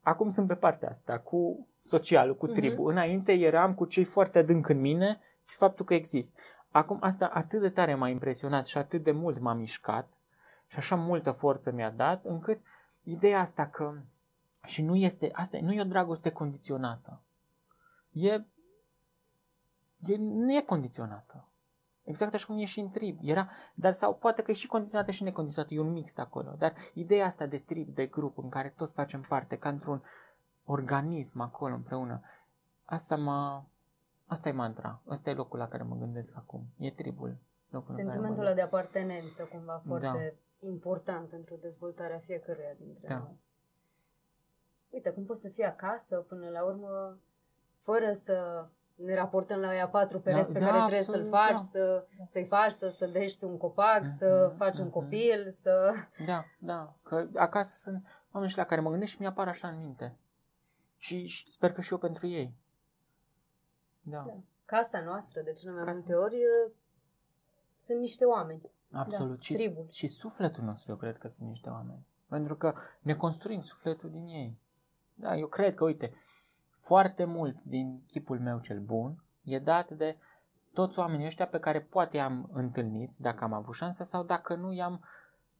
acum sunt pe partea asta, cu socialul, cu tribul. Uh-huh. Înainte eram cu cei foarte adânc în mine și faptul că exist. Acum asta atât de tare m-a impresionat și atât de mult m-a mișcat și așa multă forță mi-a dat, încât ideea asta că și nu este, asta nu e o dragoste condiționată. E, e nu e condiționată. Exact așa cum e și în trib. Era, dar sau poate că e și condiționată și necondiționată, e un mix acolo. Dar ideea asta de trib, de grup, în care toți facem parte, ca într-un organism acolo împreună, asta mă, Asta e mantra. Asta e locul la care mă gândesc acum. E tribul. Locul Sentimentul ăla de apartenență, cumva, foarte da. important pentru dezvoltarea fiecăruia dintre da. noi. Uite, cum poți să fii acasă până la urmă, fără să ne raportăm la ea patru pereți da, pe da, care trebuie absolut, să-l faci, da. să, să-i faci, să sădești un copac, mm-hmm, să faci mm-hmm. un copil, să... Da, da, că acasă sunt oameni la care mă gândesc și mi-apar așa în minte. Și, și sper că și eu pentru ei. Da. da. Casa noastră, de cele mai Casa. multe ori, sunt niște oameni. Absolut. Da, și, tribul. și sufletul nostru, eu cred că sunt niște oameni. Pentru că ne construim sufletul din ei. Da, eu cred că, uite, foarte mult din chipul meu cel bun e dat de toți oamenii ăștia pe care poate i-am întâlnit, dacă am avut șansa, sau dacă nu i-am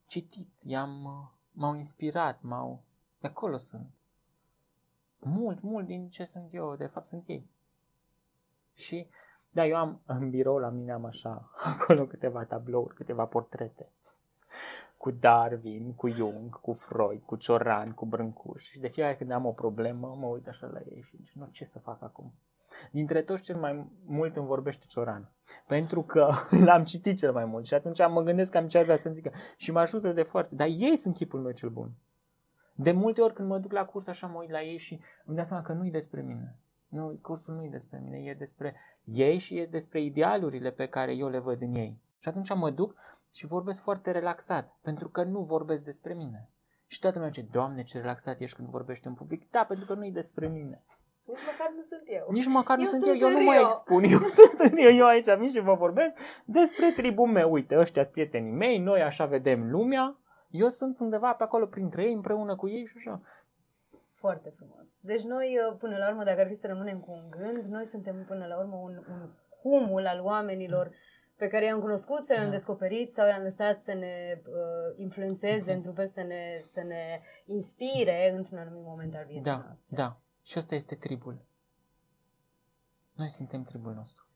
citit, i-am, m-au inspirat, m-au... De acolo sunt. Mult, mult din ce sunt eu, de fapt sunt ei. Și, da, eu am în birou la mine am așa, acolo câteva tablouri, câteva portrete. Cu Darwin, cu Jung, cu Freud, cu Cioran, cu Brâncuș. Și de fiecare când am o problemă, mă uit așa la ei și zic, nu, ce să fac acum? Dintre toți cel mai mult îmi vorbește Cioran. Pentru că l-am citit cel mai mult și atunci mă gândesc că am ce ar vrea să-mi zică. Și mă ajută de foarte. Dar ei sunt chipul meu cel bun. De multe ori când mă duc la curs așa mă uit la ei și îmi dau seama că nu-i despre mine. Nu, cursul nu e despre mine, e despre ei și e despre idealurile pe care eu le văd în ei. Și atunci mă duc și vorbesc foarte relaxat, pentru că nu vorbesc despre mine. Și toată lumea zice, Doamne, ce relaxat ești când vorbești în public. Da, pentru că nu e despre mine. Nici măcar nu sunt eu. Nici măcar nu eu sunt eu, eu nu mă expun. Eu sunt eu, eu aici vin și vă vorbesc despre tribul meu. Uite, ăștia sunt prietenii mei, noi așa vedem lumea. Eu sunt undeva pe acolo printre ei, împreună cu ei și așa. Foarte frumos. Deci noi, uh, până la urmă, dacă ar fi să rămânem cu un gând, noi suntem până la urmă un, un cumul al oamenilor pe care i-am cunoscut, sau i-am da. descoperit, sau i-am lăsat să ne uh, influențeze, uh-huh. într-un fel să ne, să ne inspire într-un anumit moment al vieții da, noastre. Da, și ăsta este tribul. Noi suntem tribul nostru.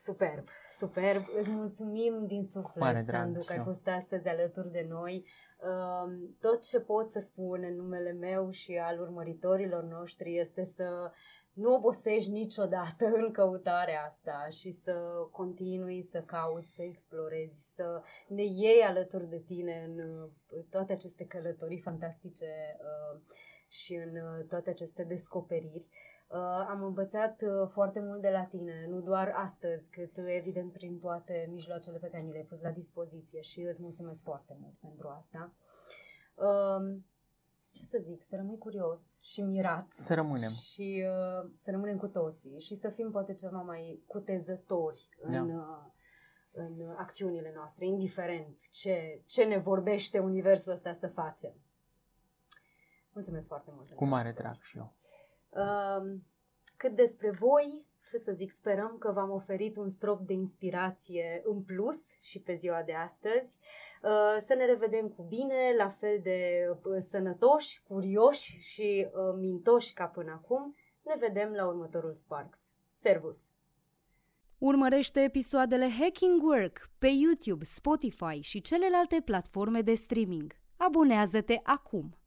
Superb, superb. Îți mulțumim din suflet, Sandu, că ai fost astăzi alături de noi. Tot ce pot să spun în numele meu și al urmăritorilor noștri este să nu obosești niciodată în căutarea asta și să continui să cauți, să explorezi, să ne iei alături de tine în toate aceste călătorii fantastice uh, și în uh, toate aceste descoperiri. Uh, am învățat uh, foarte mult de la tine, nu doar astăzi, cât uh, evident prin toate mijloacele pe care ni le-ai pus la dispoziție și îți mulțumesc foarte mult pentru asta. Uh, ce să zic, să rămâi curios și mirat. Să rămânem. Și uh, să rămânem cu toții și să fim poate ceva mai cutezători în, da. uh, în acțiunile noastre, indiferent ce, ce ne vorbește universul ăsta să facem. Mulțumesc foarte mult. Cu mare drag și eu. Uh, cât despre voi, ce să zic, sperăm că v-am oferit un strop de inspirație în plus și pe ziua de astăzi. Uh, să ne revedem cu bine, la fel de uh, sănătoși, curioși și uh, mintoși ca până acum. Ne vedem la următorul Sparks. Servus! Urmărește episoadele Hacking Work pe YouTube, Spotify și celelalte platforme de streaming. Abonează-te acum!